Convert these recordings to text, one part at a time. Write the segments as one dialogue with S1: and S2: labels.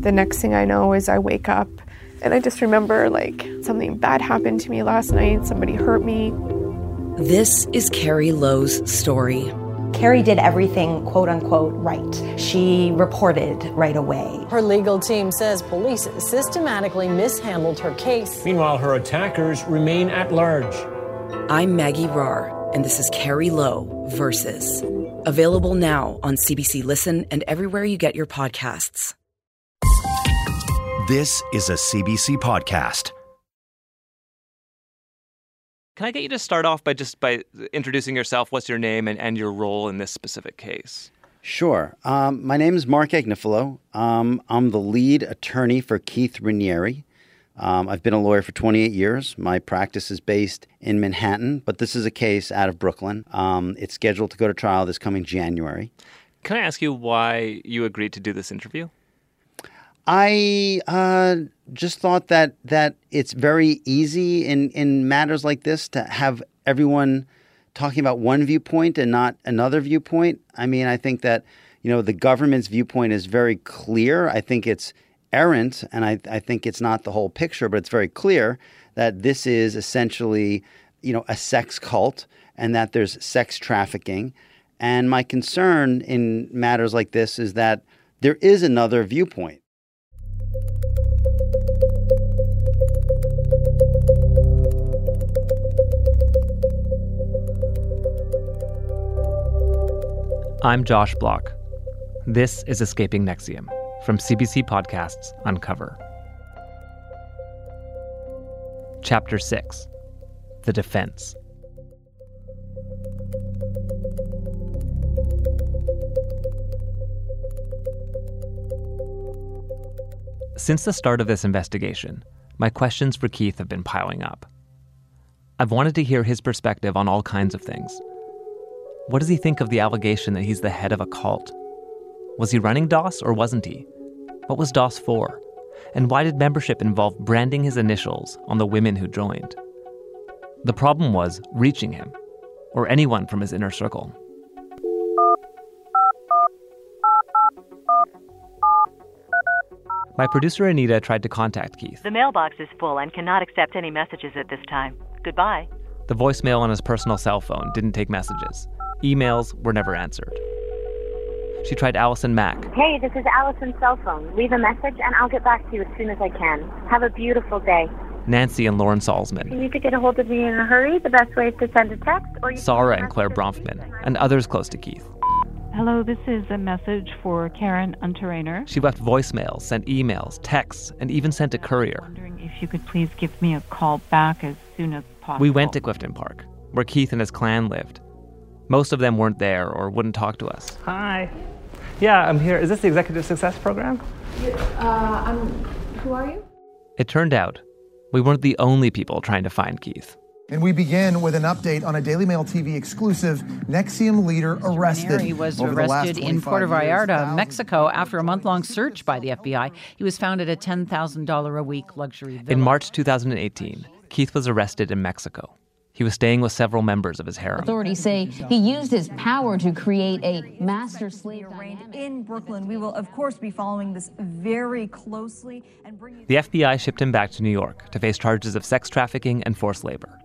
S1: The next thing I know is I wake up and I just remember like something bad happened to me last night, somebody hurt me.
S2: This is Carrie Lowe's story.
S3: Carrie did everything quote unquote right. She reported right away.
S4: Her legal team says police systematically mishandled her case.
S5: Meanwhile, her attackers remain at large.
S2: I'm Maggie Rahr, and this is Carrie Lowe versus. Available now on CBC Listen and everywhere you get your podcasts.
S6: This is a CBC podcast.
S7: Can I get you to start off by just by introducing yourself? What's your name and, and your role in this specific case?
S8: Sure. Um, my name is Marc Agnifilo. Um, I'm the lead attorney for Keith Raniere. Um, I've been a lawyer for 28 years. My practice is based in Manhattan, but this is a case out of Brooklyn. Um, it's scheduled to go to trial this coming January.
S7: Can I ask you why you agreed to do this interview?
S8: I uh, just thought that that it's very easy in in matters like this to have everyone talking about one viewpoint and not another viewpoint. I mean, I think that you know the government's viewpoint is very clear. I think it's errant, and I, I think it's not the whole picture, but it's very clear that this is essentially you know a sex cult and that there's sex trafficking. And my concern in matters like this is that there is another viewpoint.
S7: I'm Josh Bloch. This is Escaping NXIVM from CBC Podcasts Uncover. Chapter 6 The Defense. Since the start of this investigation, my questions for Keith have been piling up. I've wanted to hear his perspective on all kinds of things what does he think of the allegation that he's the head of a cult? Was he running DOS or wasn't he? What was DOS for? And why did membership involve branding his initials on the women who joined? The problem was reaching him, or anyone from his inner circle. My producer Anita tried to contact Keith.
S9: The mailbox is full and cannot accept any messages at this time. Goodbye.
S7: The voicemail on his personal cell phone didn't take messages. Emails were never answered. She tried Allison Mack.
S10: Hey, this is Allison's cell phone. Leave a message and I'll get back to you as soon as I can. Have a beautiful day.
S7: Nancy and Lauren Salzman.
S10: You need to get a hold of me in a hurry, the best way is to send a text or you
S7: Sarah and Claire Bronfman, and others close to Keith.
S11: Hello, this is a message for Karen Unterreiner.
S7: She left voicemails, sent emails, texts, and even sent a courier.
S11: I'm Wondering if you could please give me a call back as soon as possible.
S7: We went to Clifton Park, where Keith and his clan lived. Most of them weren't there or wouldn't talk to us.
S12: Hi. Yeah, I'm here. Is this the Executive Success Program?
S1: Uh, I'm, who are you?
S7: It turned out we weren't the only people trying to find Keith.
S13: And we begin with an update on a Daily Mail TV exclusive. NXIVM leader arrested.
S14: He was
S13: over
S14: arrested in
S13: 25
S14: Puerto
S13: years.
S14: Vallarta, Mexico, after a month-long search by the FBI. He was found at a $10,000 a week luxury villa.
S7: In March 2018, Keith was arrested in Mexico. He was staying with several members of his harem.
S15: Authorities say he used his power to create a master slave dynamic.
S16: In Brooklyn, we will, of course, be following this very closely and bring you.
S7: The FBI shipped him back to New York to face charges of sex trafficking and forced labor.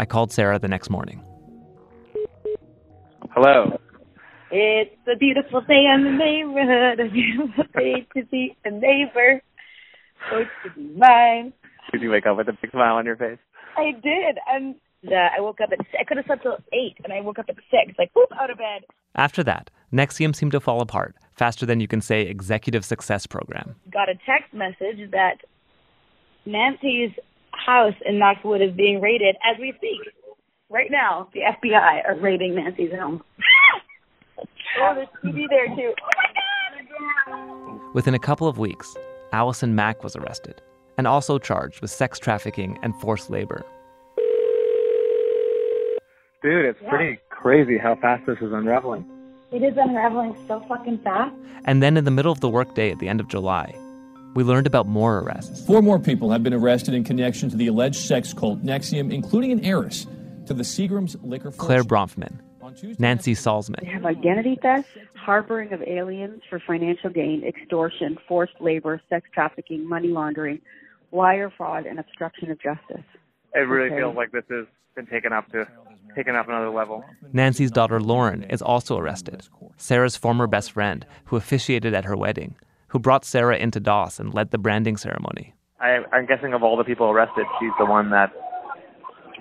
S7: I called Sarah the next morning.
S17: Hello.
S18: It's a beautiful day in the neighborhood, a beautiful day to be a neighbor, or to be mine.
S17: Did you wake up with a big smile on your face?
S18: I did, and uh, I woke up at I could have slept till eight, and I woke up at six, like whoop, out of bed.
S7: After that, NXIVM seemed to fall apart faster than you can say executive success program.
S18: Got a text message that Nancy's house in Knoxwood is being raided as we speak. Right now, the FBI are raiding Nancy's home. oh, there's TV there too. Oh my god!
S7: Within a couple of weeks, Allison Mack was arrested and also charged with sex trafficking and forced labor.
S17: Dude, it's
S18: Yeah.
S17: pretty crazy how fast this is unraveling.
S18: It is unraveling so fucking fast.
S7: And then in the middle of the workday at the end of July, we learned about more arrests.
S19: Four more people have been arrested in connection to the alleged sex cult NXIVM, including an heiress to the Seagram's liquor.
S7: Claire Bronfman,
S20: Nancy Salzman.
S21: They have identity theft, harboring of aliens for financial gain, extortion, forced labor, sex trafficking, money laundering, wire fraud, and obstruction of justice.
S17: It really
S21: Okay.
S17: feels like this has been taken up to taken up another level.
S20: Nancy's daughter Lauren is also arrested. Sarah's former best friend, who officiated at her wedding, who brought Sarah into DOS and led the branding ceremony.
S17: I, I'm guessing of all the people arrested, she's the one that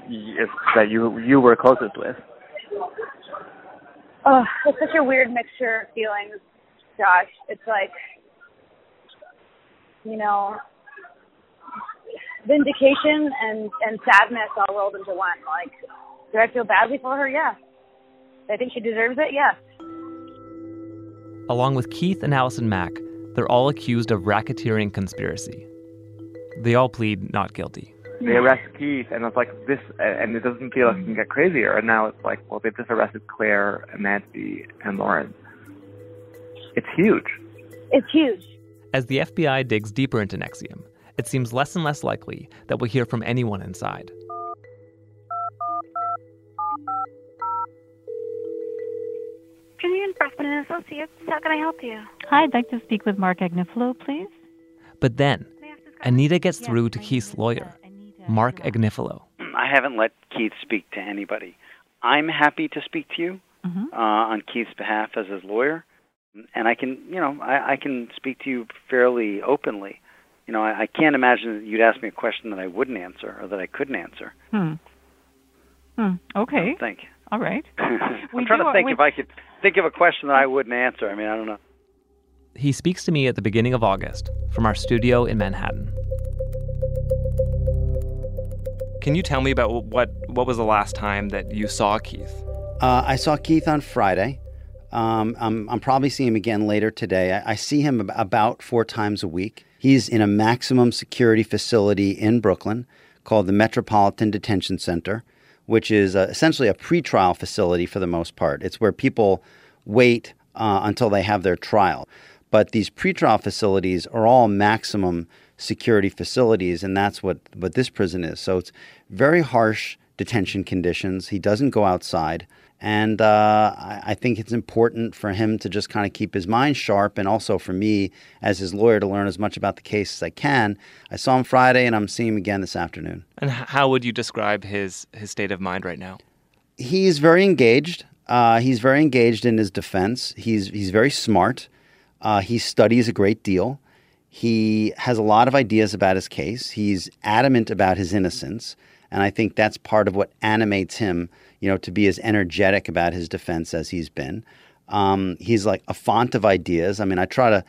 S17: y- that you you were closest with.
S18: Oh, it's such a weird mixture of feelings, Josh. It's like, you know, vindication and and sadness all rolled into one. Like, do I feel badly for her? Yeah. I think she deserves it. Yeah.
S20: Along with Keith and Allison Mack, they're all accused of racketeering conspiracy. They all plead not guilty.
S17: They arrest Keith, and it's like this, and it doesn't feel like it can get crazier. And now it's like, well, they've just arrested Claire and Nancy and Lauren. It's huge.
S18: It's huge.
S20: As the FBI digs deeper into NXIVM, it seems less and less likely that we'll hear from anyone inside.
S10: Canadian Brafman and Associates, how can I help you?
S11: Hi, I'd like to speak with Marc Agnifilo, please.
S20: But then, Anita gets through to Keith's lawyer, Marc Agnifilo.
S22: I haven't let Keith speak to anybody. I'm happy to speak to you uh, on Keith's behalf as his lawyer, and I can, you know, I, I can speak to you fairly openly. You know, I, I can't imagine that you'd ask me a question that I wouldn't answer or that I couldn't answer.
S11: Hmm. Hmm. Okay.
S22: I think.
S11: All right.
S22: I'm
S11: We
S22: trying to think
S11: we-
S22: if I could think of a question that I wouldn't answer. I mean, I don't know.
S20: He speaks to me at the beginning of August from our studio in Manhattan.
S7: Can you tell me about what what was the last time that you saw Keith?
S8: Uh, I saw Keith on Friday. Um, I'm, I'm probably seeing him again later today. I, I see him ab- about four times a week. He's in a maximum security facility in Brooklyn called the Metropolitan Detention Center, which is uh, essentially a pretrial facility for the most part. It's where people wait uh, until they have their trial. But these pretrial facilities are all maximum security facilities, and that's what, what this prison is. So it's very harsh detention conditions. He doesn't go outside. And uh, I, think it's important for him to just kind of keep his mind sharp, and also for me as his lawyer to learn as much about the case as I can. I saw him Friday, and I'm seeing him again this afternoon.
S7: And how would you describe his his state of mind right now?
S8: He's very engaged. Uh, he's very engaged in his defense. He's he's very smart. Uh, he studies a great deal. He has a lot of ideas about his case. He's adamant about his innocence, and I think that's part of what animates him. You know, to be as energetic about his defense as he's been. Um, he's like a font of ideas. I mean, I try to.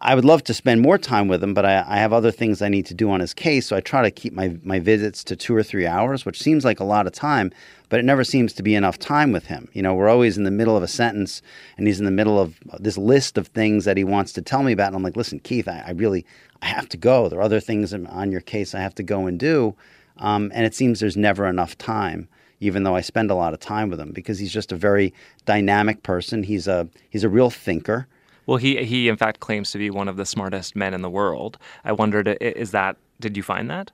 S8: I would love to spend more time with him, but I, I have other things I need to do on his case. So I try to keep my, my visits to two or three hours, which seems like a lot of time, but it never seems to be enough time with him. You know, we're always in the middle of a sentence and he's in the middle of this list of things that he wants to tell me about. And I'm like, listen, Keith, I, I really, I have to go. There are other things on your case I have to go and do. Um, and it seems there's never enough time even though I spend a lot of time with him because he's just a very dynamic person. He's a he's a real thinker.
S7: Well, he he in fact claims to be one of the smartest men in the world. I wondered, is that did you find that?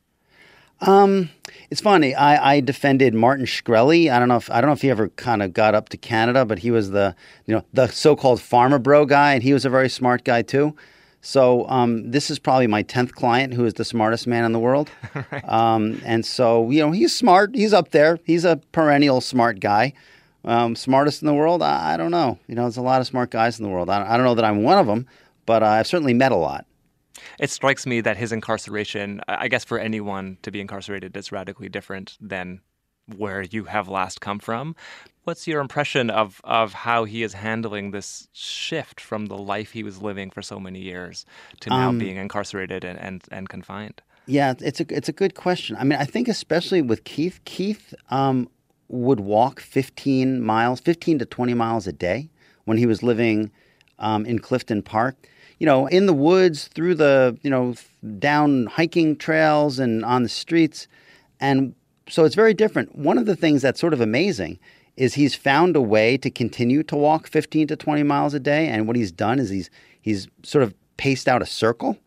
S8: Um, it's funny. I, I defended Martin Shkreli. I don't know if I don't know if he ever kind of got up to Canada, but he was the you know the so-called Pharma Bro guy, and he was a very smart guy too. So um, this is probably my tenth client who is the smartest man in the world. um, and so you know he's smart. He's up there. He's a perennial smart guy. Um, smartest in the world? I, I don't know. You know, there's a lot of smart guys in the world. I, I don't know that I'm one of them, but uh, I've certainly met a lot.
S7: It strikes me that his incarceration, I guess for anyone to be incarcerated is radically different than where you have last come from. What's your impression of, of how he is handling this shift from the life he was living for so many years to now
S8: Um,
S7: being incarcerated and, and, and confined?
S8: Yeah, it's a it's a good question. I mean, I think especially with Keith, Keith um, would walk 15 miles, 15 to 20 miles a day when he was living um, in Clifton Park. You know, in the woods, through the you know down hiking trails and on the streets, and so it's very different. One of the things that's sort of amazing is he's found a way to continue to walk 15 to 20 miles a day, and what he's done is he's he's sort of paced out a circle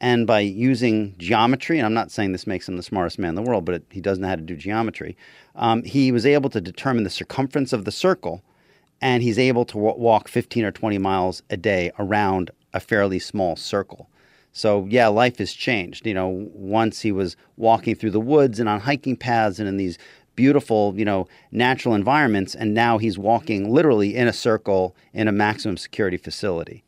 S8: And by using geometry, and I'm not saying this makes him the smartest man in the world, but it, he doesn't know how to do geometry, um, he was able to determine the circumference of the circle, and he's able to w- walk 15 or 20 miles a day around a fairly small circle. So, yeah, life has changed. You know, once he was walking through the woods and on hiking paths and in these beautiful, you know, natural environments, and now he's walking literally in a circle in a maximum security facility.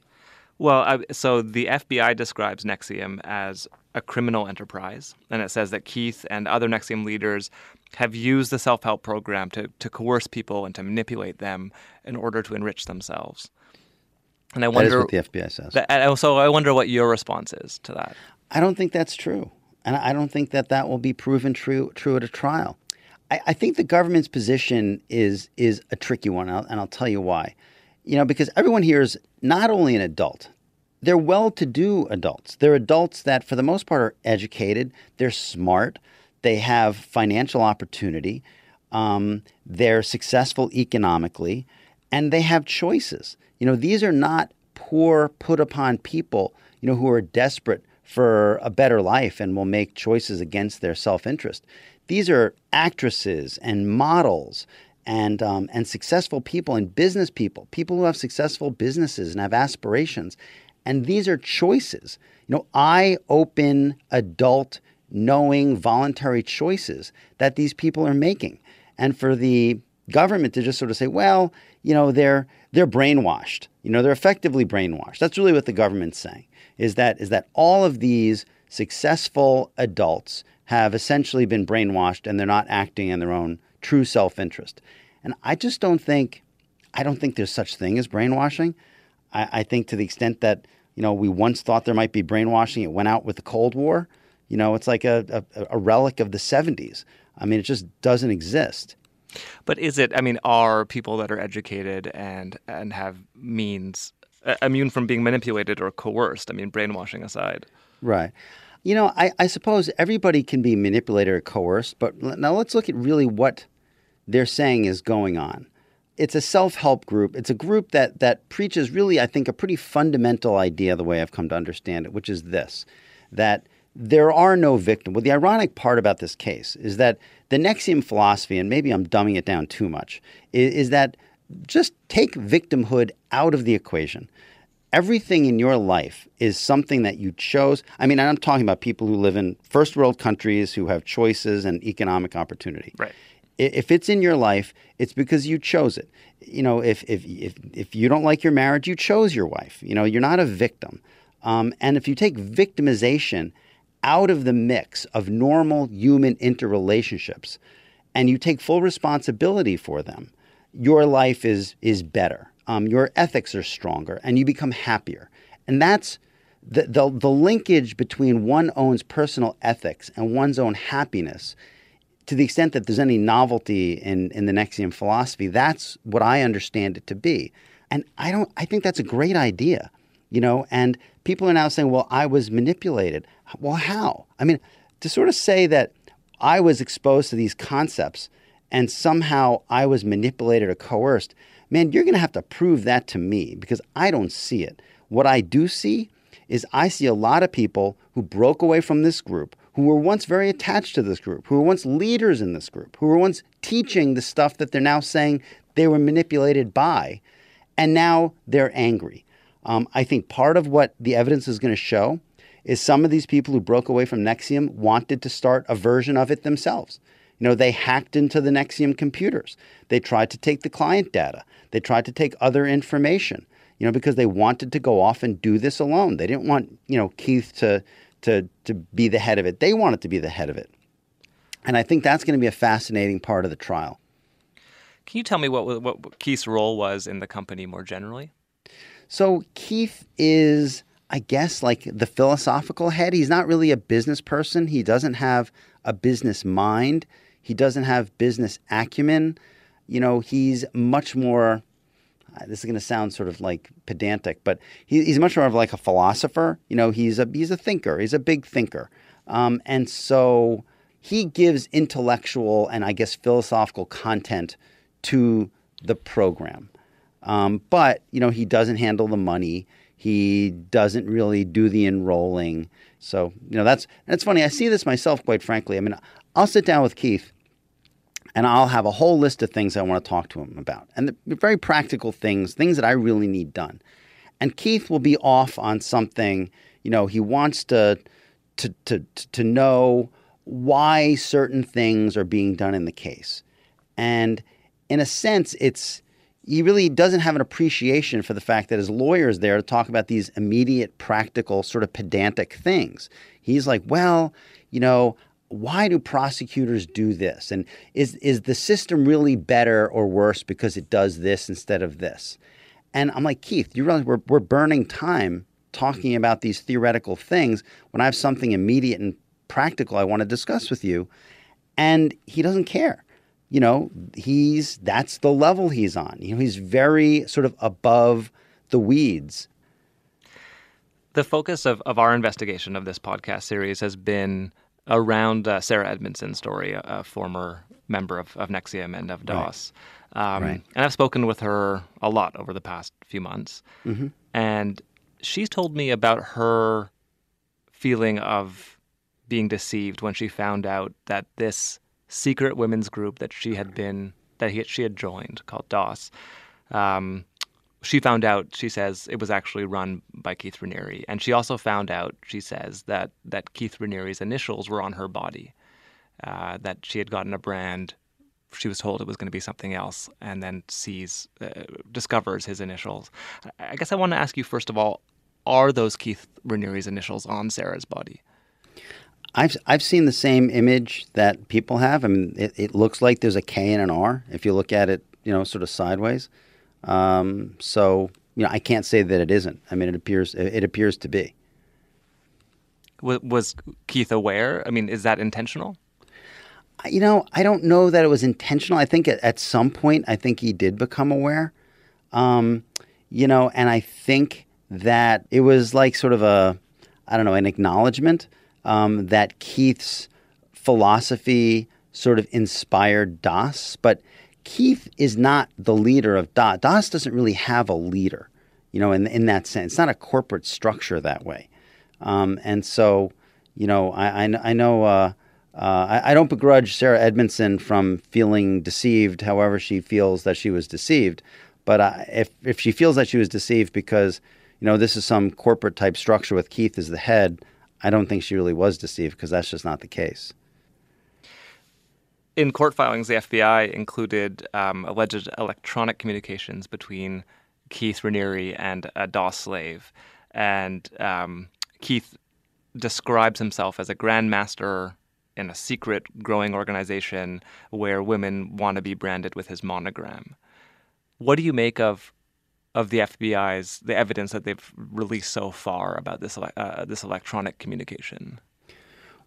S7: Well, I, so the FBI describes NXIVM as a criminal enterprise, and it says that Keith and other NXIVM leaders have used the self help program to, to coerce people and to manipulate them in order to enrich themselves.
S8: And I that wonder what the FBI says.
S7: That, so I wonder what your response is to that.
S8: I don't think that's true, and I don't think that that will be proven true true at a trial. I, I think the government's position is is a tricky one, and I'll, and I'll tell you why. You know, because everyone here is not only an adult, they're well to do adults. They're adults that, for the most part, are educated, they're smart, they have financial opportunity, um, they're successful economically, and they have choices. You know, these are not poor, put upon people, you know, who are desperate for a better life and will make choices against their self interest. These are actresses and models and um, and successful people and business people, people who have successful businesses and have aspirations, and these are choices. You know, I open adult, knowing, voluntary choices that these people are making, and for the government to just sort of say, well, you know, they're they're brainwashed. You know, they're effectively brainwashed. That's really what the government's saying. Is that is that all of these successful adults have essentially been brainwashed and they're not acting in their own true self-interest. And I just don't think I don't think there's such thing as brainwashing. I, I think to the extent that you know we once thought there might be brainwashing, it went out with the Cold War. You know, it's like a, a, a relic of the 70s. I mean, it just doesn't exist.
S7: But is it? I mean, are people that are educated and and have means uh, immune from being manipulated or coerced? I mean, brainwashing aside.
S8: Right. You know, I, I suppose everybody can be manipulated or coerced, but now let's look at really what they're saying is going on. It's a self-help group. It's a group that that preaches really, I think, a pretty fundamental idea the way I've come to understand it, which is this: that there are no victims. Well, the ironic part about this case is that the NXIVM philosophy, and maybe I'm dumbing it down too much, is, is that just take victimhood out of the equation everything in your life is something that you chose. I mean, I'm talking about people who live in first world countries who have choices and economic opportunity.
S7: Right.
S8: If it's in your life, it's because you chose it. You know, if if if, if you don't like your marriage, you chose your wife. You know, you're not a victim. Um, and if you take victimization out of the mix of normal human interrelationships, and you take full responsibility for them, your life is is better um, your ethics are stronger, and you become happier. And that's the, the, the linkage between one owns personal ethics and one's own happiness to the extent that there's any novelty in, in the NXIVM philosophy, that's what I understand it to be. And I don't I think that's a great idea. You know, and people are now saying, well, I was manipulated. Well, how? I mean, to sort of say that I was exposed to these concepts and somehow I was manipulated or coerced, man, you're going to have to prove that to me because I don't see it. What I do see is I see a lot of people who broke away from this group, who were once very attached to this group, who were once leaders in this group, who were once teaching the stuff that they're now saying they were manipulated by, and now they're angry. Um, I think part of what the evidence is going to show is some of these people who broke away from NXIVM wanted to start a version of it themselves. You know, they hacked into the NXIVM computers. They tried to take the client data. They tried to take other information, you know, because they wanted to go off and do this alone. They didn't want, you know, Keith to to to be the head of it. They wanted to be the head of it. And I think that's going to be a fascinating part of the trial.
S7: Can you tell me what what Keith's role was in the company more generally?
S8: So Keith is I guess like the philosophical head. He's not really a business person. He doesn't have a business mind. He doesn't have business acumen. You know, he's much more. Uh, this is going to sound sort of like pedantic, but he, he's much more of like a philosopher. You know, he's a he's a thinker. He's a big thinker, um, and so he gives intellectual and I guess philosophical content to the program. Um, but you know, he doesn't handle the money. He doesn't really do the enrolling. So, you know, that's that's funny. I see this myself quite frankly. I mean, I'll sit down with Keith and I'll have a whole list of things I want to talk to him about. And the very practical things, things that I really need done. And Keith will be off on something, you know, he wants to to to to know why certain things are being done in the case. And in a sense, it's he really doesn't have an appreciation for the fact that his lawyer is there to talk about these immediate, practical, sort of pedantic things. He's like, well, you know, why do prosecutors do this? And is is the system really better or worse because it does this instead of this? And I'm like, Keith, you realize we're we're burning time talking about these theoretical things when I have something immediate and practical I want to discuss with you. And he doesn't care. You know, he's that's the level he's on. You know, he's very sort of above the weeds.
S7: The focus of, of our investigation of this podcast series has been around uh, Sarah Edmondson's story, a, a, former member of, of NXIVM and of DOS. Right. Um, right. And I've spoken with her a lot over the past few months. Mm-hmm. And she's told me about her feeling of being deceived when she found out that this secret women's group that she had been that he, she had joined called DOS um, she found out, she says, it was actually run by Keith Raniere. And she also found out, she says, that, that Keith Raniere's initials were on her body, uh, that she had gotten a brand. She was told it was going to be something else, and then sees, uh, discovers his initials. I guess I want to ask you, first of all, are those Keith Raniere's initials on Sarah's body?
S8: I've I've seen the same image that people have. I mean, it, it looks like there's a K and an R if you look at it, you know, sort of sideways. Um, so you know, I can't say that it isn't. I mean, it appears it appears to be.
S7: Was Keith aware? I mean, is that intentional?
S8: You know, I don't know that it was intentional. I think at, at some point, I think he did become aware. Um, you know, and I think that it was like sort of a, I don't know, an acknowledgement um, that Keith's philosophy sort of inspired DOS, but Keith is not the leader of DOS. DOS doesn't really have a leader, you know, in, in that sense. It's not a corporate structure that way. Um, and so, you know, I, I, I know uh, uh, I, I, don't begrudge Sarah Edmondson from feeling deceived, however she feels that she was deceived. But if, if she feels that she was deceived because, you know, this is some corporate type structure with Keith as the head, I don't think she really was deceived because that's just not the case
S7: in court filings, the FBI included um, alleged electronic communications between Keith Raniere and a DOS slave. And um, Keith describes himself as a grandmaster in a secret growing organization where women want to be branded with his monogram. What do you make of of the FBI's the evidence that they've released so far about this uh, this electronic communication?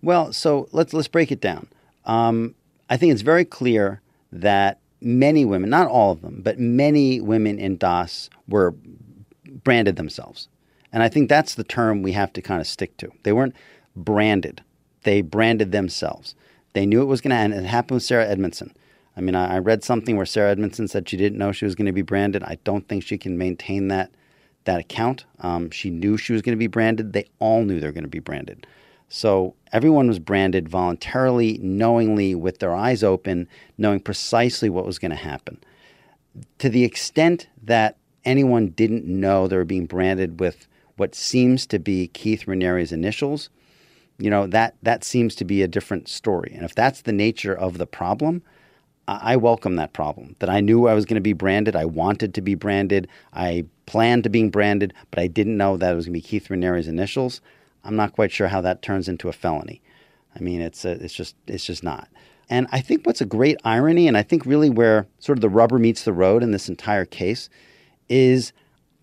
S8: Well, so let's let's break it down. Um, I think it's very clear that many women, not all of them, but many women in DOS were branded themselves. And I think that's the term we have to kind of stick to. They weren't branded, they branded themselves. They knew it was going to end. It happened with Sarah Edmondson. I mean, I, I read something where Sarah Edmondson said she didn't know she was going to be branded. I don't think she can maintain that that account. Um, she knew she was going to be branded. They all knew they were going to be branded. So everyone was branded voluntarily, knowingly, with their eyes open, knowing precisely what was going to happen. To the extent that anyone didn't know they were being branded with what seems to be Keith Raniere's initials, you know, that, that seems to be a different story. And if that's the nature of the problem, I welcome that problem. That I knew I was going to be branded. I wanted to be branded. I planned to being branded, but I didn't know that it was going to be Keith Raniere's initials. I'm not quite sure how that turns into a felony. I mean, it's a, it's just it's just not. And I think what's a great irony, and I think really where sort of the rubber meets the road in this entire case, is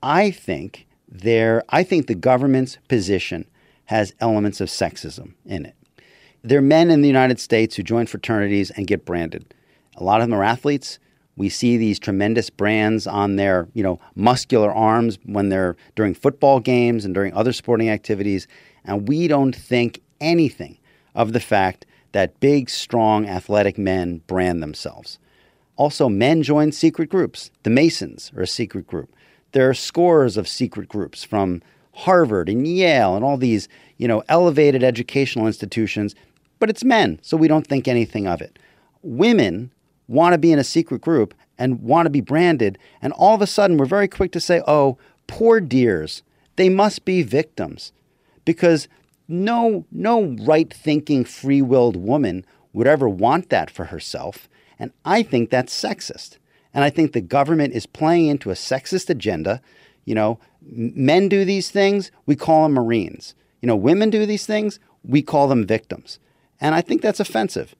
S8: I think there I think the government's position has elements of sexism in it. There are men in the United States who join fraternities and get branded. A lot of them are athletes. We see these tremendous brands on their, you know, muscular arms when they're during football games and during other sporting activities. And we don't think anything of the fact that big, strong, athletic men brand themselves. Also, men join secret groups. The Masons are a secret group. There are scores of secret groups from Harvard and Yale and all these, you know, elevated educational institutions, but it's men, so we don't think anything of it. Women want to be in a secret group and want to be branded, and all of a sudden we're very quick to say, "Oh, poor dears, they must be victims." Because no no right-thinking free-willed woman would ever want that for herself, and I think that's sexist. And I think the government is playing into a sexist agenda. You know, men do these things, we call them Marines. You know, women do these things, we call them victims. And I think that's offensive.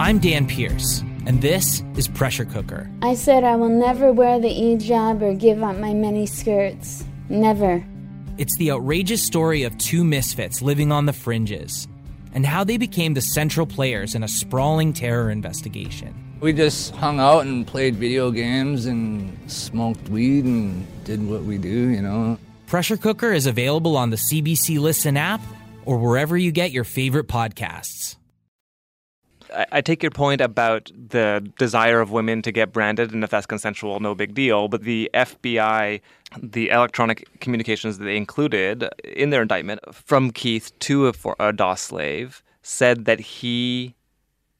S23: I'm Dan Pierce, and this is Pressure Cooker.
S24: I said I will never wear the hijab or give up my mini skirts. Never.
S23: It's the outrageous story of two misfits living on the fringes and how they became the central players in a sprawling terror investigation.
S25: We just hung out and played video games and smoked weed and did what we do, you know.
S23: Pressure Cooker is available on the CBC Listen app or wherever you get your favorite podcasts.
S7: I take your point about the desire of women to get branded, and if that's consensual, no big deal. But the FBI, the electronic communications that they included in their indictment from Keith to a, a DOS slave said that he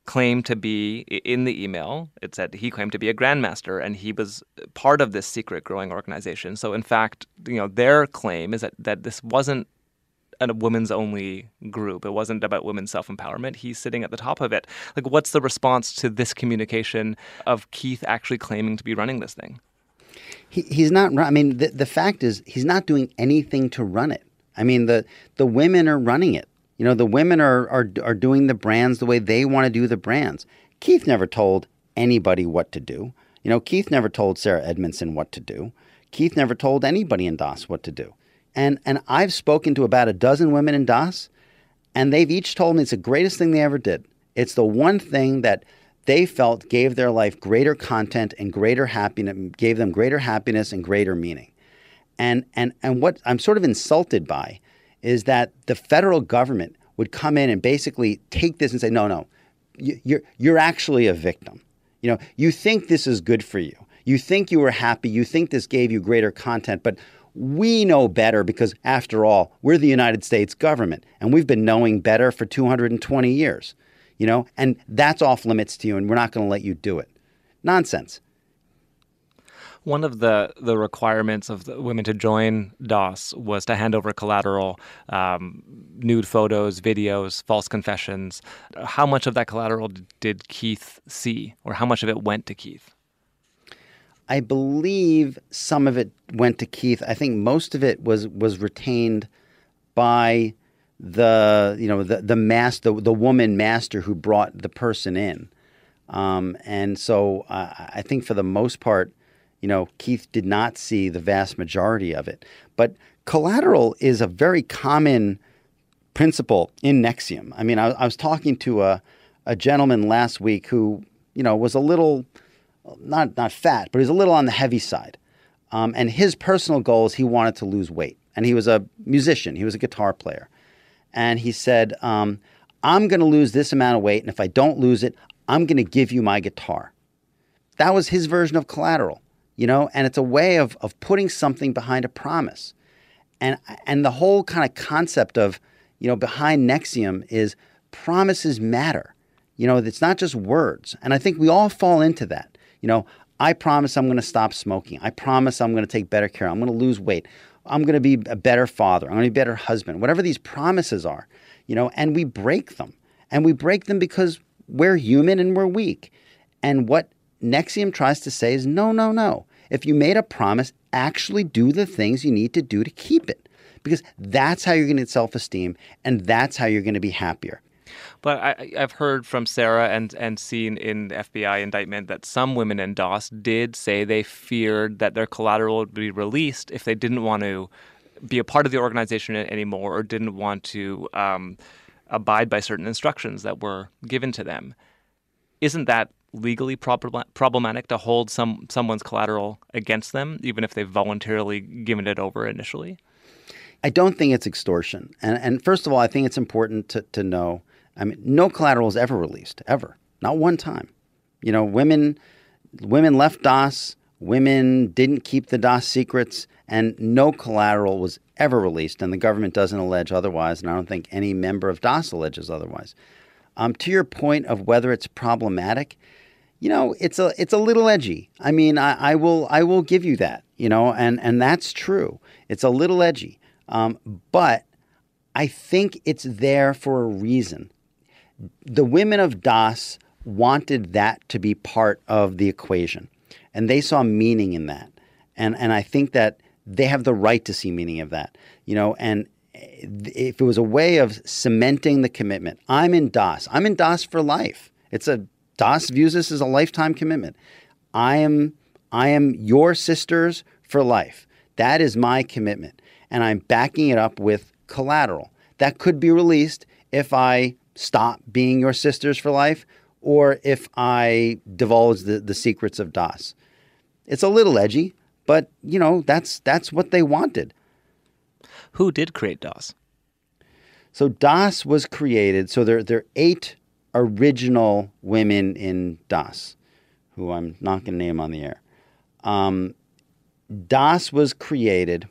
S7: claimed to be in the email it said he claimed to be a grandmaster and he was part of this secret growing organization so in fact you know their claim is that, that this wasn't a women's only group. It wasn't about women's self empowerment. He's sitting at the top of it. Like, what's the response to this communication of Keith actually claiming to be running this thing?
S8: He, he's not. I mean, the, the fact is, he's not doing anything to run it. I mean, the the women are running it. You know, the women are are are doing the brands the way they want to do the brands. Keith never told anybody what to do. You know, Keith never told Sarah Edmondson what to do. Keith never told anybody in DOS what to do. And, and I've spoken to about a dozen women in DOS, and they've each told me it's the greatest thing they ever did. It's the one thing that they felt gave their life greater content and greater happiness, gave them greater happiness and greater meaning. And, and, and what I'm sort of insulted by is that the federal government would come in and basically take this and say, no, no, you're, you're actually a victim. You know, you think this is good for you. You think you were happy. You think this gave you greater content, but we know better because, after all, we're the United States government and we've been knowing better for 220 years, you know, and that's off limits to you and we're not going to let you do it. Nonsense.
S7: One of the, the requirements of women to join DOS was to hand over collateral, um, nude photos, videos, false confessions. How much of that collateral did Keith see, or how much of it went to Keith?
S8: I believe some of it went to Keith. I think most of it was was retained by the you know the the master the, the woman master who brought the person in, um, and so uh, I think for the most part, you know, Keith did not see the vast majority of it. But collateral is a very common principle in NXIVM. I mean, I, I was talking to a a gentleman last week who you know was a little not not fat, but he's a little on the heavy side. Um, and his personal goal is he wanted to lose weight. And he was a musician, he was a guitar player. And he said, um, I'm going to lose this amount of weight. And if I don't lose it, I'm going to give you my guitar. That was his version of collateral, you know, and it's a way of, of putting something behind a promise. And, and the whole kind of concept of, you know, behind NXIVM is promises matter. You know, it's not just words. And I think we all fall into that. You know, I promise I'm going to stop smoking. I promise I'm going to take better care. I'm going to lose weight. I'm going to be a better father. I'm going to be a better husband. Whatever these promises are, you know, and we break them. And we break them because we're human and we're weak. And what NXIVM tries to say is no, no, no. If you made a promise, actually do the things you need to do to keep it. Because that's how you're going to get self esteem and that's how you're going to be happier.
S7: But I, have heard from Sarah and, and seen in the FBI indictment that some women in DOS did say they feared that their collateral would be released if they didn't want to be a part of the organization anymore or didn't want to um, abide by certain instructions that were given to them. Isn't that legally problematic to hold some someone's collateral against them, even if they've voluntarily given it over initially?
S8: I don't think it's extortion. And, and first of all, I think it's important to, to know I mean, no collateral is ever released, ever, not one time. You know, women women left DOS women didn't keep the DOS secrets, and no collateral was ever released, and the government doesn't allege otherwise, and I don't think any member of DOS alleges otherwise. Um, to your point of whether it's problematic, you know, it's a it's a little edgy. I mean, I, I will I will give you that, you know, and and that's true. It's a little edgy, um, but I think it's there for a reason. The women of DOS wanted that to be part of the equation, and they saw meaning in that, and and I think that they have the right to see meaning of that, you know, and eh, if it was a way of cementing the commitment, I'm in DOS. I'm in DOS for life. It's a DOS views this as a lifetime commitment. I am I am your sisters for life. That is my commitment. And I'm backing it up with collateral. That could be released if I stop being your sisters for life or if I divulge the, the secrets of DOS. It's a little edgy, but you know, that's that's what they wanted.
S7: Who did create DOS?
S8: So DOS was created. So there, there are eight original women in DOS, who I'm not going to name on the air. Um, DOS was created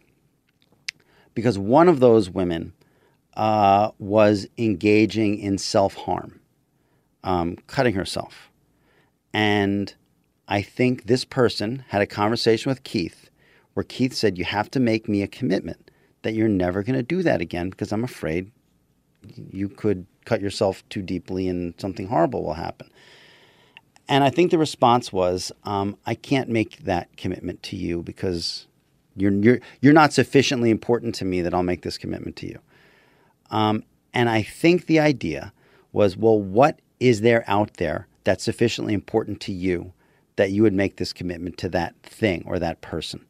S8: because one of those women uh, was engaging in self harm, um, cutting herself. And I think this person had a conversation with Keith where Keith said, You have to make me a commitment that you're never going to do that again because I'm afraid you could cut yourself too deeply and something horrible will happen. And I think the response was, um, I can't make that commitment to you because you're, you're, you're not sufficiently important to me that I'll make this commitment to you. Um, and I think the idea was, well, what is there out there that's sufficiently important to you that you would make this commitment to that thing or that person?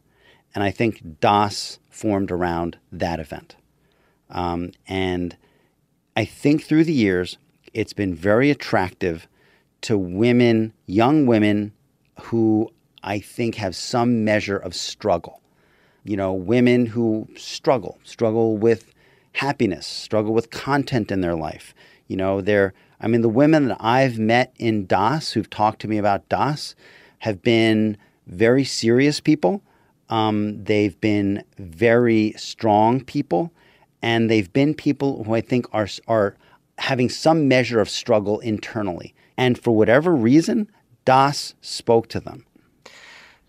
S8: And I think DOS formed around that event. Um, and I think through the years, it's been very attractive to women, young women who I think have some measure of struggle. You know, women who struggle, struggle with happiness, struggle with content in their life. You know, they're, I mean, the women that I've met in DOS who've talked to me about DOS have been very serious people um, they've been very strong people, and they've been people who I think are are having some measure of struggle internally. And for whatever reason, DOS spoke to them.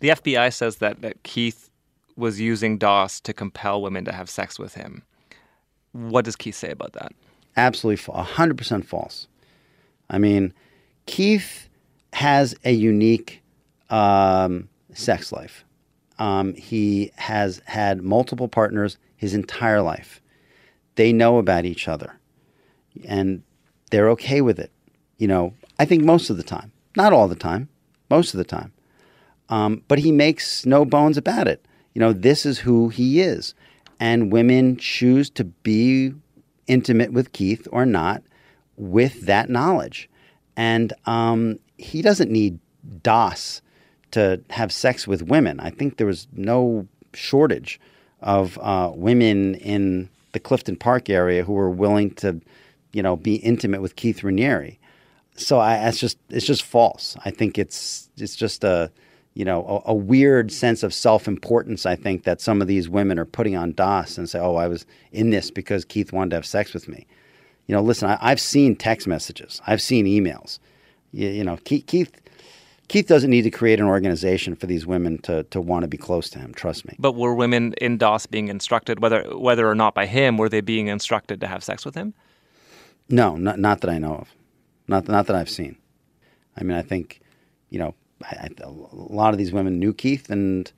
S7: The FBI says that, that Keith was using DOS to compel women to have sex with him. What does Keith say about that?
S8: Absolutely, 100% false. I mean, Keith has a unique um, sex life. Um, he has had multiple partners his entire life. They know about each other and they're okay with it. You know, I think most of the time, not all the time, most of the time. Um, but he makes no bones about it. You know, this is who he is. And women choose to be intimate with Keith or not with that knowledge. And um, he doesn't need DOS to have sex with women. I think there was no shortage of uh, women in the Clifton Park area who were willing to, you know, be intimate with Keith Raniere. So I, it's just it's just false. I think it's it's just a you know a, a weird sense of self importance. I think that some of these women are putting on DOS and say, "Oh, I was in this because Keith wanted to have sex with me." You know, listen, I, have seen text messages, I've seen emails. You, you know, Keith, Keith Keith doesn't need to create an organization for these women to, to want to be close to him. Trust me.
S7: But were women in DOS being instructed, whether whether or not by him, were they being instructed to have sex with him?
S8: No, not not that I know of. Not not that I've seen. I mean, I think, you know, I, a lot of these women knew Keith, and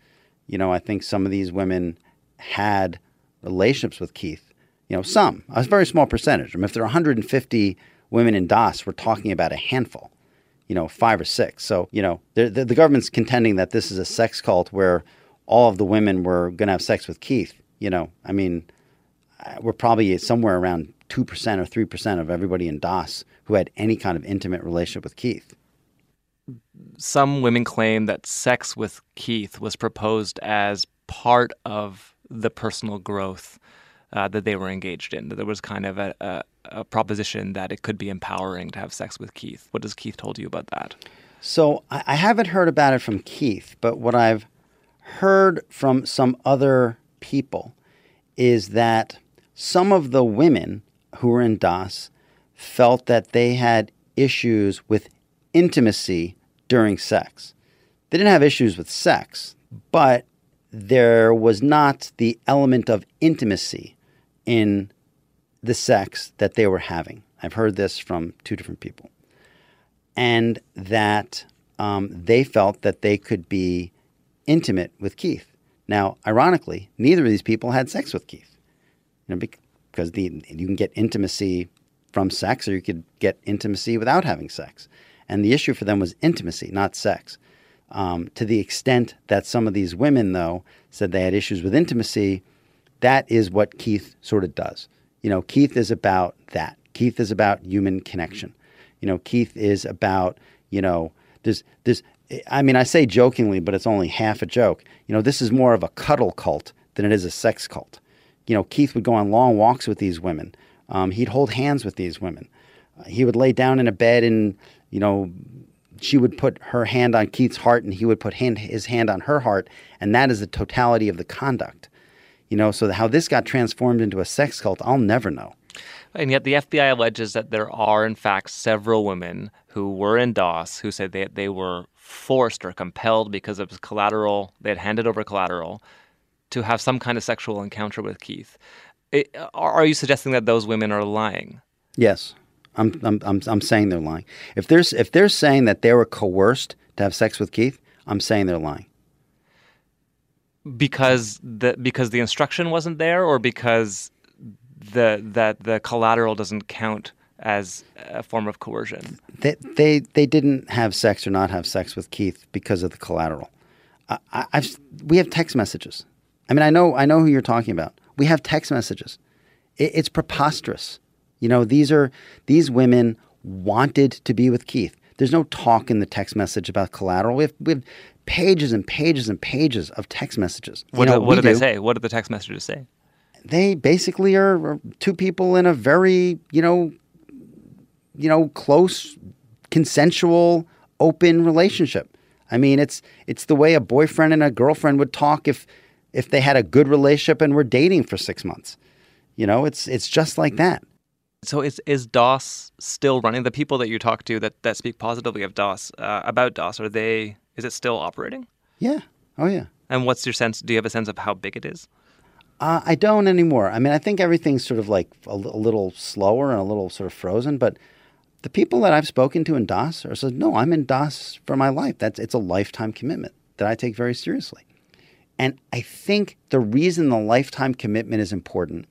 S8: you know, I think some of these women had relationships with Keith. You know, some a very small percentage. I mean, if there are 150 women in DOS, we're talking about a handful you know, five or six. So, you know, the, the government's contending that this is a sex cult where all of the women were going to have sex with Keith. You know, I mean, we're probably somewhere around 2% or 3% of everybody in DOS who had any kind of intimate relationship with Keith.
S7: Some women claim that sex with Keith was proposed as part of the personal growth uh, that they were engaged in. That there was kind of a, a, a, proposition that it could be empowering to have sex with Keith. What has Keith told you about that?
S8: So I, haven't heard about it from Keith, but what I've heard from some other people is that some of the women who were in DOS felt that they had issues with intimacy during sex. They didn't have issues with sex, but there was not the element of intimacy in the sex that they were having. I've heard this from two different people. And that um, they felt that they could be intimate with Keith. Now, ironically, neither of these people had sex with Keith. You know, because the, you can get intimacy from sex or you could get intimacy without having sex. And the issue for them was intimacy, not sex. Um, to the extent that some of these women, though, said they had issues with intimacy, that is what Keith sort of does. You know, Keith is about that. Keith is about human connection. You know, Keith is about, you know, there's, there's, I mean, I say jokingly, but it's only half a joke. You know, this is more of a cuddle cult than it is a sex cult. You know, Keith would go on long walks with these women. Um, he'd hold hands with these women. Uh, he would lay down in a bed and, you know, she would put her hand on Keith's heart and he would put hand, his hand on her heart. And that is the totality of the conduct. You know, so how this got transformed into a sex cult, I'll never know.
S7: And yet the FBI alleges that there are, in fact, several women who were in DOS who said they, they were forced or compelled because of collateral, they had handed over collateral to have some kind of sexual encounter with Keith. It, are you suggesting that those women are lying?
S8: Yes. I'm, I'm, I'm, I'm saying they're lying. If, there's, if they're saying that they were coerced to have sex with Keith, I'm saying they're lying.
S7: Because the because the instruction wasn't there, or because the that the collateral doesn't count as a form of coercion.
S8: They they they didn't have sex or not have sex with Keith because of the collateral. I, I've we have text messages. I mean, I know I know who you're talking about. We have text messages. It, it's preposterous. You know, these are these women wanted to be with Keith. There's no talk in the text message about collateral. We have, we have pages and pages and pages of text messages.
S7: What,
S8: you know,
S7: do, what do they
S8: do.
S7: say? What do the text messages say?
S8: They basically are, are two people in a very, you know, you know, close, consensual, open relationship. I mean, it's it's the way a boyfriend and a girlfriend would talk if if they had a good relationship and were dating for six months. You know, it's it's just like that.
S7: So is is DOS still running? The people that you talk to that, that speak positively of DOS uh, about DOS are they? Is it still operating?
S8: Yeah. Oh yeah.
S7: And what's your sense? Do you have a sense of how big it is?
S8: Uh, I don't anymore. I mean, I think everything's sort of like a, a, little slower and a little sort of frozen. But the people that I've spoken to in DOS are said, "No, I'm in DOS for my life. That's it's a lifetime commitment that I take very seriously." And I think the reason the lifetime commitment is important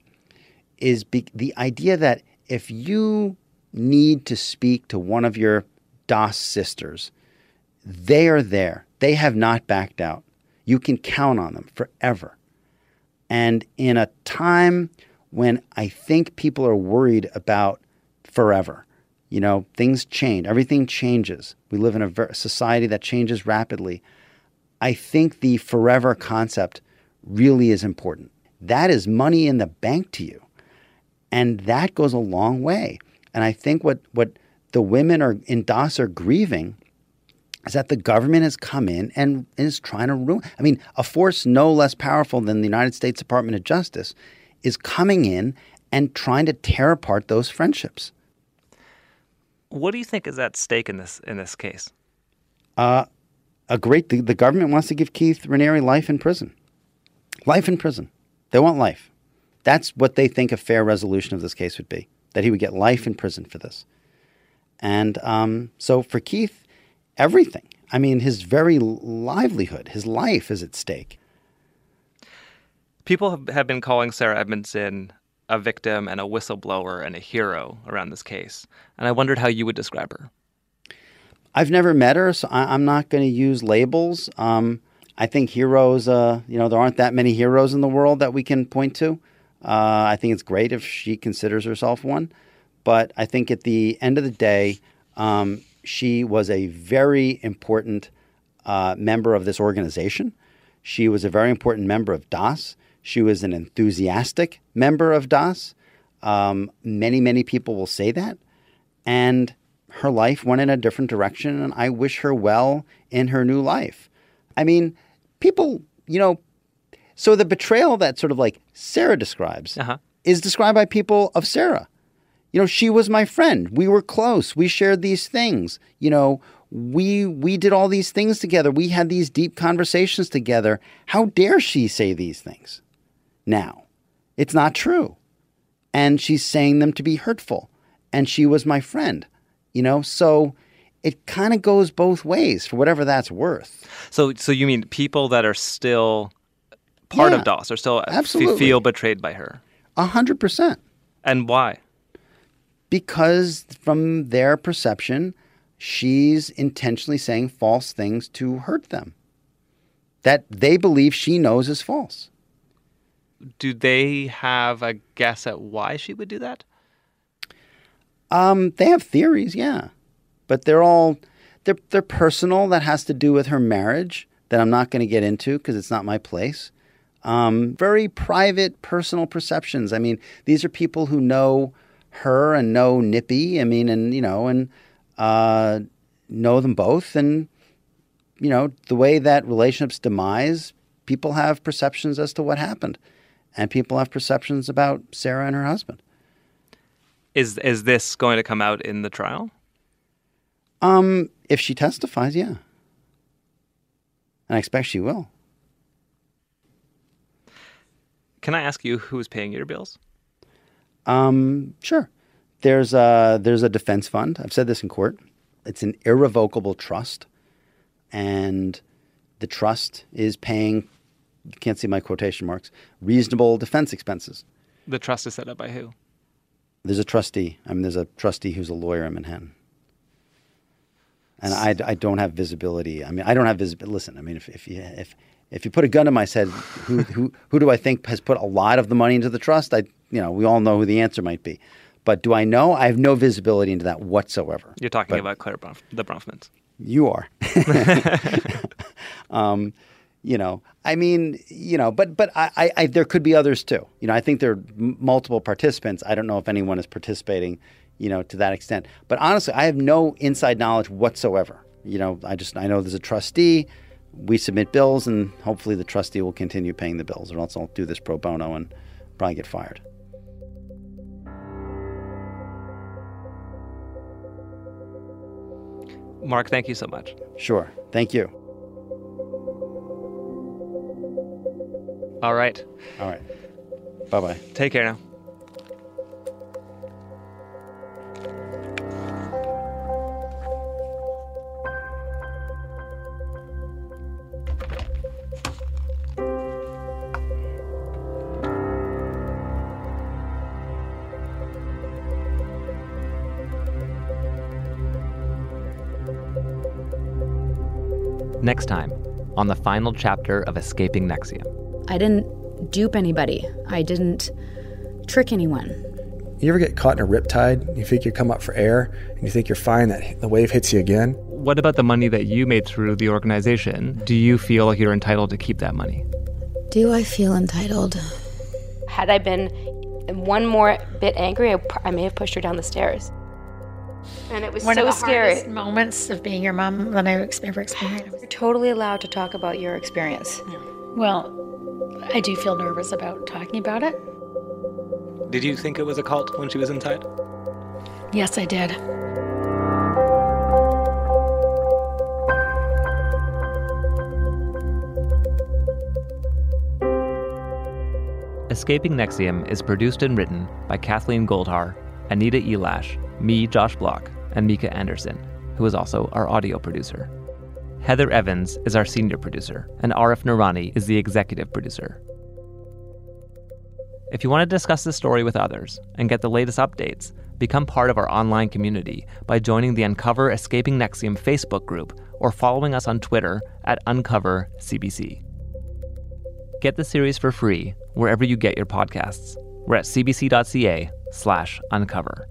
S8: is be- the idea that if you need to speak to one of your DOS sisters, they are there. They have not backed out. You can count on them forever. And in a time when I think people are worried about forever, you know, things change, everything changes. We live in a society that changes rapidly. I think the forever concept really is important. That is money in the bank to you. And that goes a long way. And I think what, what the women are in DOS are grieving is that the government has come in and is trying to ruin. I mean, a force no less powerful than the United States Department of Justice is coming in and trying to tear apart those friendships.
S7: What do you think is at stake in this in this case?
S8: Uh, a great. The, the government wants to give Keith Raniere life in prison. Life in prison. They want life. That's what they think a fair resolution of this case would be. That he would get life in prison for this. And um, so for Keith, everything. I mean, his very livelihood, his life is at stake.
S7: People have been calling Sarah Edmondson a victim and a whistleblower and a hero around this case. And I wondered how you would describe her.
S8: I've never met her, so I, am not going to use labels. Um, I think heroes, uh, you know, there aren't that many heroes in the world that we can point to. Uh, I think it's great if she considers herself one. But I think at the end of the day, um, she was a very important uh, member of this organization. She was a very important member of DOS. She was an enthusiastic member of DOS. Um, many, many people will say that. And her life went in a different direction, and I wish her well in her new life. I mean, people, you know, so the betrayal that sort of like Sarah describes uh-huh. is described by people of Sarah. You know, she was my friend. We were close. We shared these things. You know, we we did all these things together. We had these deep conversations together. How dare she say these things? Now, it's not true. And she's saying them to be hurtful. And she was my friend. You know, so it kind of goes both ways for whatever that's worth.
S7: So, so you mean people that are still part
S8: Yeah,
S7: of DOS are still f-
S8: absolutely.
S7: feel betrayed by her,
S8: A hundred percent.
S7: and why?
S8: Because from their perception, she's intentionally saying false things to hurt them. That they believe she knows is false.
S7: Do they have a guess at why she would do that?
S8: Um, they have theories, yeah, but they're all they're they're personal. That has to do with her marriage that I'm not going to get into because it's not my place. Um, very private, personal perceptions. I mean, these are people who know her and know Nippy. I mean, and you know, and uh, know them both, and you know, the way that relationships demise, people have perceptions as to what happened, and people have perceptions about Sarah and her husband.
S7: Is is this going to come out in the trial?
S8: Um, if she testifies, yeah. And I expect she will.
S7: Can I ask you who is paying your bills?
S8: Um, sure. There's a there's a defense fund. I've said this in court. It's an irrevocable trust, and the trust is paying. You can't see my quotation marks. Reasonable defense expenses.
S7: The trust is set up by who?
S8: There's a trustee. I mean, there's a trustee who's a lawyer in Manhattan. And I, I don't have visibility. I mean, I don't have visibility. Listen, I mean, if, if you if if you put a gun to my head, who who who do I think has put a lot of the money into the trust? I you know we all know who the answer might be, but do I know? I have no visibility into that whatsoever.
S7: You're talking
S8: But
S7: about Claire Bronf- the Bronfmans.
S8: You are. um, you know, I mean, you know, but but I, I, I there could be others too. You know, I think there are m- multiple participants. I don't know if anyone is participating, you know, to that extent. But honestly, I have no inside knowledge whatsoever. You know, I just I know there's a trustee. We submit bills, and hopefully the trustee will continue paying the bills, or else I'll do this pro bono and probably get fired.
S7: Marc, thank you so much.
S8: Sure. Thank you.
S7: All right.
S8: All right. Bye bye.
S7: Take care now.
S20: Next time, on the final chapter of Escaping NXIVM.
S26: I didn't dupe anybody. I didn't trick anyone.
S27: You ever get caught in a riptide? You think you come up for air and you think you're fine, that the wave hits you again?
S7: What about the money that you made through the organization? Do you feel like you're entitled to keep that money?
S26: Do I feel entitled?
S28: Had I been one more bit angry, I, pr- I may have pushed her down the stairs. And it was
S29: One
S28: so
S29: of the
S28: scary.
S29: hardest moments of being your mom that I've ever experienced.
S28: You're totally allowed to talk about your experience. Yeah.
S29: Well, I do feel nervous about talking about it.
S7: Did you think it was a cult when she was inside?
S29: Yes, I did.
S20: Escaping NXIVM is produced and written by Kathleen Goldhar, Anita Elash, me, Josh Bloch, and Mika Anderson, who is also our audio producer. Heather Evans is our senior producer, and Arif Nurani is the executive producer. If you want to discuss this story with others and get the latest updates, become part of our online community by joining the Uncover Escaping NXIVM Facebook group or following us on Twitter at UncoverCBC. Get the series for free wherever you get your podcasts. We're at cbc.ca slash uncover.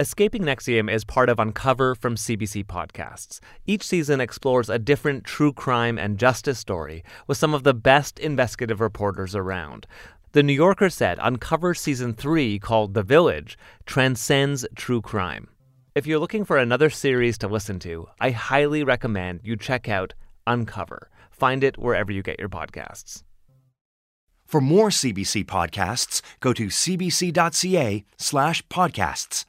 S7: Escaping NXIVM is part of Uncover from CBC Podcasts. Each season explores a different true crime and justice story with some of the best investigative reporters around. The New Yorker said Uncover Season 3, called The Village, transcends true crime. If you're looking for another series to listen to, I highly recommend you check out Uncover. Find it wherever you get your podcasts.
S6: For more CBC podcasts, go to cbc.ca slash podcasts.